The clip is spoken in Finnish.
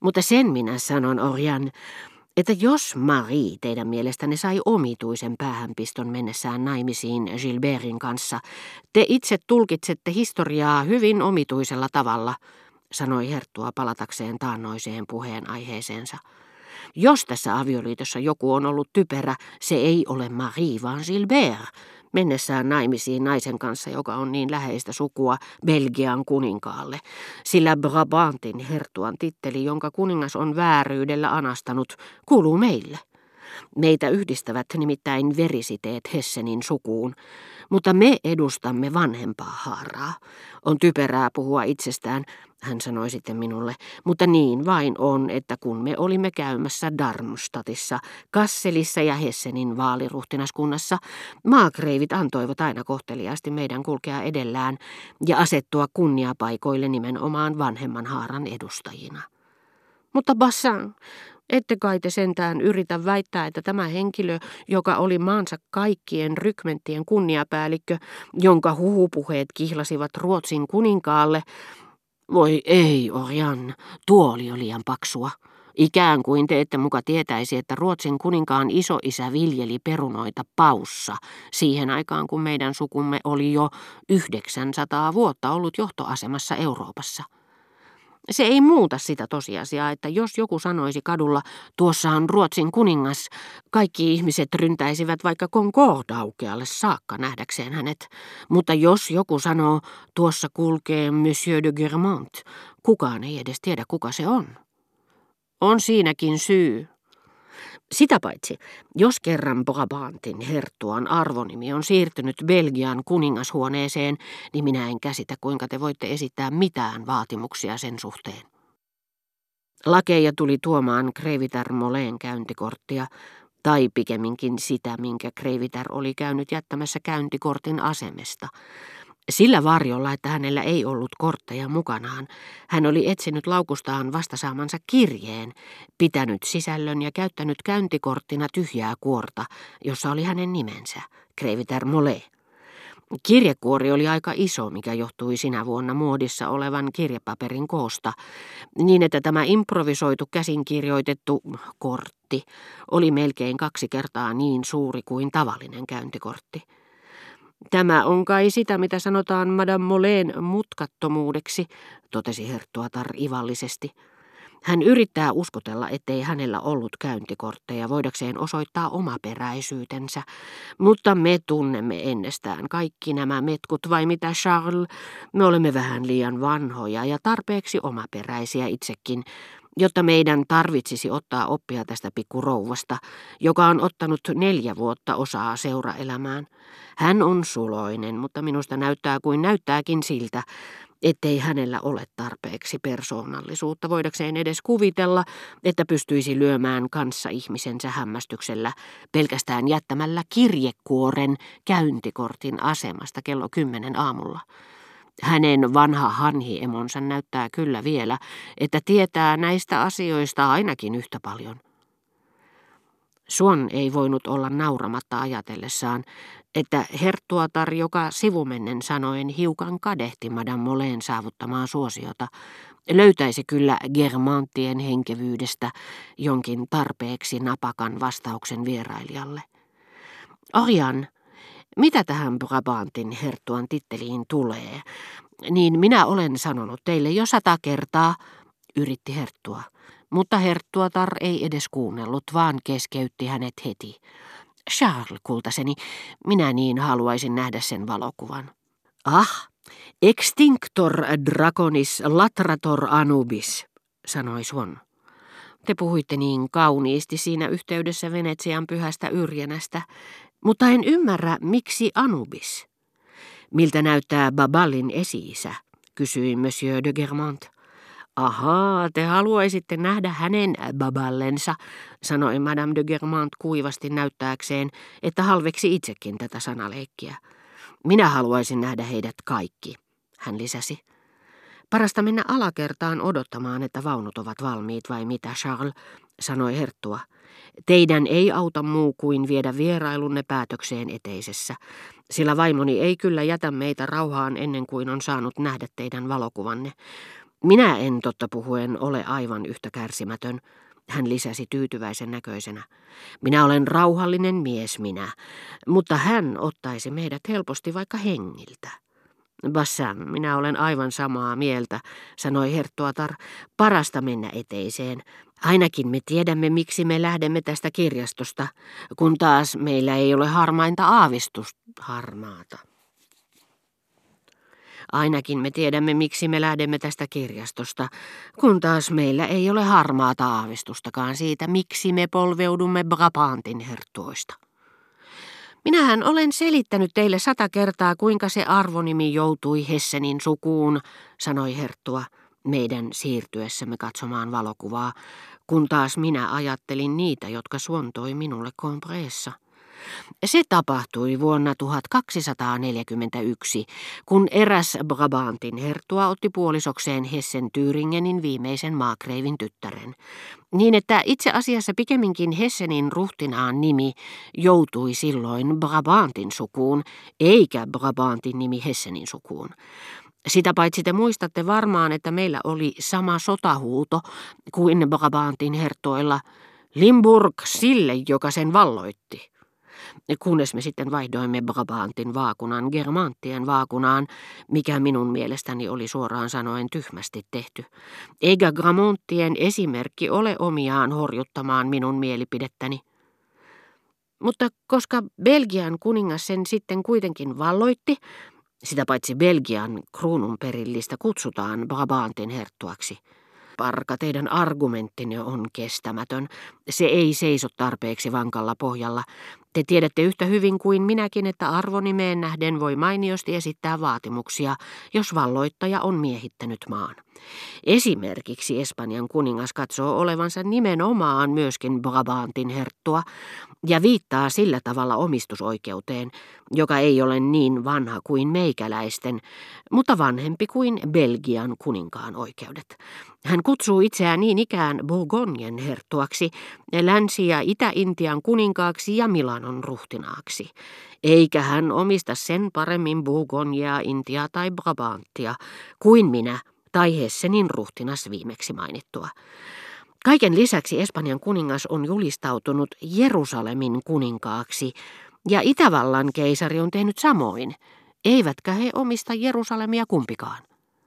Mutta sen minä sanon, Orjan, että jos Marie teidän mielestänne sai omituisen päähänpiston mennessään naimisiin Gilbertin kanssa, te itse tulkitsette historiaa hyvin omituisella tavalla, sanoi Herttua palatakseen taannoiseen puheenaiheeseensa. Jos tässä avioliitossa joku on ollut typerä, se ei ole Marie, vaan Gilbert, mennessään naimisiin naisen kanssa, joka on niin läheistä sukua Belgian kuninkaalle, sillä Brabantin hertuan titteli, jonka kuningas on vääryydellä anastanut, kuuluu meille. Meitä yhdistävät nimittäin verisiteet Hessenin sukuun, mutta me edustamme vanhempaa haaraa. On typerää puhua itsestään, hän sanoi sitten minulle, mutta niin vain on, että kun me olimme käymässä Darmstadtissa, Kasselissa ja Hessenin vaaliruhtinaskunnassa, maakreivit antoivat aina kohteliaasti meidän kulkea edellään ja asettua kunniapaikoille nimenomaan vanhemman haaran edustajina. Mutta Bassan, ette kai te sentään yritä väittää, että tämä henkilö, joka oli maansa kaikkien rykmenttien kunniapäällikkö, jonka huhupuheet kihlasivat Ruotsin kuninkaalle, voi ei, Orjan, tuo oli jo liian paksua. Ikään kuin te ette muka tietäisi, että Ruotsin kuninkaan isoisä viljeli perunoita paussa siihen aikaan, kun meidän sukumme oli jo 900 vuotta ollut johtoasemassa Euroopassa. Se ei muuta sitä tosiasiaa, että jos joku sanoisi kadulla, tuossa on Ruotsin kuningas, kaikki ihmiset ryntäisivät vaikka Concordaukealle saakka nähdäkseen hänet. Mutta jos joku sanoo, tuossa kulkee Monsieur de Germont, kukaan ei edes tiedä kuka se on. On siinäkin syy, sitä paitsi, jos kerran Brabantin herttuan arvonimi on siirtynyt Belgian kuningashuoneeseen, niin minä en käsitä, kuinka te voitte esittää mitään vaatimuksia sen suhteen. Lakeja tuli tuomaan Kreivitar Moleen käyntikorttia, tai pikemminkin sitä, minkä Kreivitar oli käynyt jättämässä käyntikortin asemesta. Sillä varjolla, että hänellä ei ollut kortteja mukanaan, hän oli etsinyt laukustaan vastasaamansa kirjeen, pitänyt sisällön ja käyttänyt käyntikorttina tyhjää kuorta, jossa oli hänen nimensä, Kreviter Mole. Kirjekuori oli aika iso, mikä johtui sinä vuonna muodissa olevan kirjapaperin koosta, niin että tämä improvisoitu käsinkirjoitettu kortti oli melkein kaksi kertaa niin suuri kuin tavallinen käyntikortti. Tämä on kai sitä, mitä sanotaan Madame Moleen mutkattomuudeksi, totesi Herttuatar ivallisesti. Hän yrittää uskotella, ettei hänellä ollut käyntikortteja voidakseen osoittaa omaperäisyytensä, mutta me tunnemme ennestään kaikki nämä metkut, vai mitä Charles? Me olemme vähän liian vanhoja ja tarpeeksi omaperäisiä itsekin, jotta meidän tarvitsisi ottaa oppia tästä pikkurouvasta, joka on ottanut neljä vuotta osaa seuraelämään. Hän on suloinen, mutta minusta näyttää kuin näyttääkin siltä, ettei hänellä ole tarpeeksi persoonallisuutta voidakseen edes kuvitella, että pystyisi lyömään kanssa ihmisensä hämmästyksellä pelkästään jättämällä kirjekuoren käyntikortin asemasta kello kymmenen aamulla. Hänen vanha hanhiemonsa näyttää kyllä vielä, että tietää näistä asioista ainakin yhtä paljon. Suon ei voinut olla nauramatta ajatellessaan, että herttuatar, joka sivumennen sanoen hiukan kadehti Madame Moleen saavuttamaa suosiota, löytäisi kyllä Germanttien henkevyydestä jonkin tarpeeksi napakan vastauksen vierailijalle. Orjan, mitä tähän Brabantin herttuan titteliin tulee, niin minä olen sanonut teille jo sata kertaa, yritti herttua, mutta herttuatar ei edes kuunnellut, vaan keskeytti hänet heti. Charles, kultaseni, minä niin haluaisin nähdä sen valokuvan. Ah, extinctor draconis latrator anubis, sanoi Swan. Te puhuitte niin kauniisti siinä yhteydessä Venetsian pyhästä yrjänästä, mutta en ymmärrä, miksi Anubis. Miltä näyttää Baballin esi-isä, kysyi Monsieur de Germont. Ahaa, te haluaisitte nähdä hänen baballensa, sanoi Madame de Germant kuivasti näyttääkseen, että halveksi itsekin tätä sanaleikkiä. Minä haluaisin nähdä heidät kaikki, hän lisäsi. Parasta mennä alakertaan odottamaan, että vaunut ovat valmiit vai mitä, Charles, sanoi Herttua. Teidän ei auta muu kuin viedä vierailunne päätökseen eteisessä, sillä vaimoni ei kyllä jätä meitä rauhaan ennen kuin on saanut nähdä teidän valokuvanne. Minä en totta puhuen ole aivan yhtä kärsimätön, hän lisäsi tyytyväisen näköisenä. Minä olen rauhallinen mies minä, mutta hän ottaisi meidät helposti vaikka hengiltä. Bassan, minä olen aivan samaa mieltä, sanoi Herttuatar, parasta mennä eteiseen. Ainakin me tiedämme, miksi me lähdemme tästä kirjastosta, kun taas meillä ei ole harmainta aavistusta harmaata. Ainakin me tiedämme, miksi me lähdemme tästä kirjastosta, kun taas meillä ei ole harmaata aavistustakaan siitä, miksi me polveudumme Brabantin herttuoista. Minähän olen selittänyt teille sata kertaa, kuinka se arvonimi joutui Hessenin sukuun, sanoi Herttua meidän siirtyessämme katsomaan valokuvaa, kun taas minä ajattelin niitä, jotka suontoi minulle kompreessa. Se tapahtui vuonna 1241, kun eräs Brabantin herttua otti puolisokseen Hessen Thüringenin viimeisen maakreivin tyttären. Niin että itse asiassa pikemminkin Hessenin ruhtinaan nimi joutui silloin Brabantin sukuun, eikä Brabantin nimi Hessenin sukuun. Sitä paitsi te muistatte varmaan, että meillä oli sama sotahuuto kuin Brabantin hertoilla. Limburg sille, joka sen valloitti kunnes me sitten vaihdoimme Brabantin vaakunan Germanttien vaakunaan, mikä minun mielestäni oli suoraan sanoen tyhmästi tehty. Eikä Gramonttien esimerkki ole omiaan horjuttamaan minun mielipidettäni. Mutta koska Belgian kuningas sen sitten kuitenkin valloitti, sitä paitsi Belgian kruunun perillistä kutsutaan Brabantin herttuaksi. Parka, teidän argumenttinne on kestämätön. Se ei seiso tarpeeksi vankalla pohjalla. Te tiedätte yhtä hyvin kuin minäkin, että arvonimeen nähden voi mainiosti esittää vaatimuksia, jos valloittaja on miehittänyt maan. Esimerkiksi Espanjan kuningas katsoo olevansa nimenomaan myöskin Brabantin herttua ja viittaa sillä tavalla omistusoikeuteen, joka ei ole niin vanha kuin meikäläisten, mutta vanhempi kuin Belgian kuninkaan oikeudet. Hän kutsuu itseään niin ikään Bourgognen herttuaksi, Länsi- ja Itä-Intian kuninkaaksi ja Milanon ruhtinaaksi. Eikä hän omista sen paremmin Bourgognea, Intiaa tai Brabantia kuin minä tai Hessenin ruhtinas viimeksi mainittua. Kaiken lisäksi Espanjan kuningas on julistautunut Jerusalemin kuninkaaksi, ja Itävallan keisari on tehnyt samoin, eivätkä he omista Jerusalemia kumpikaan.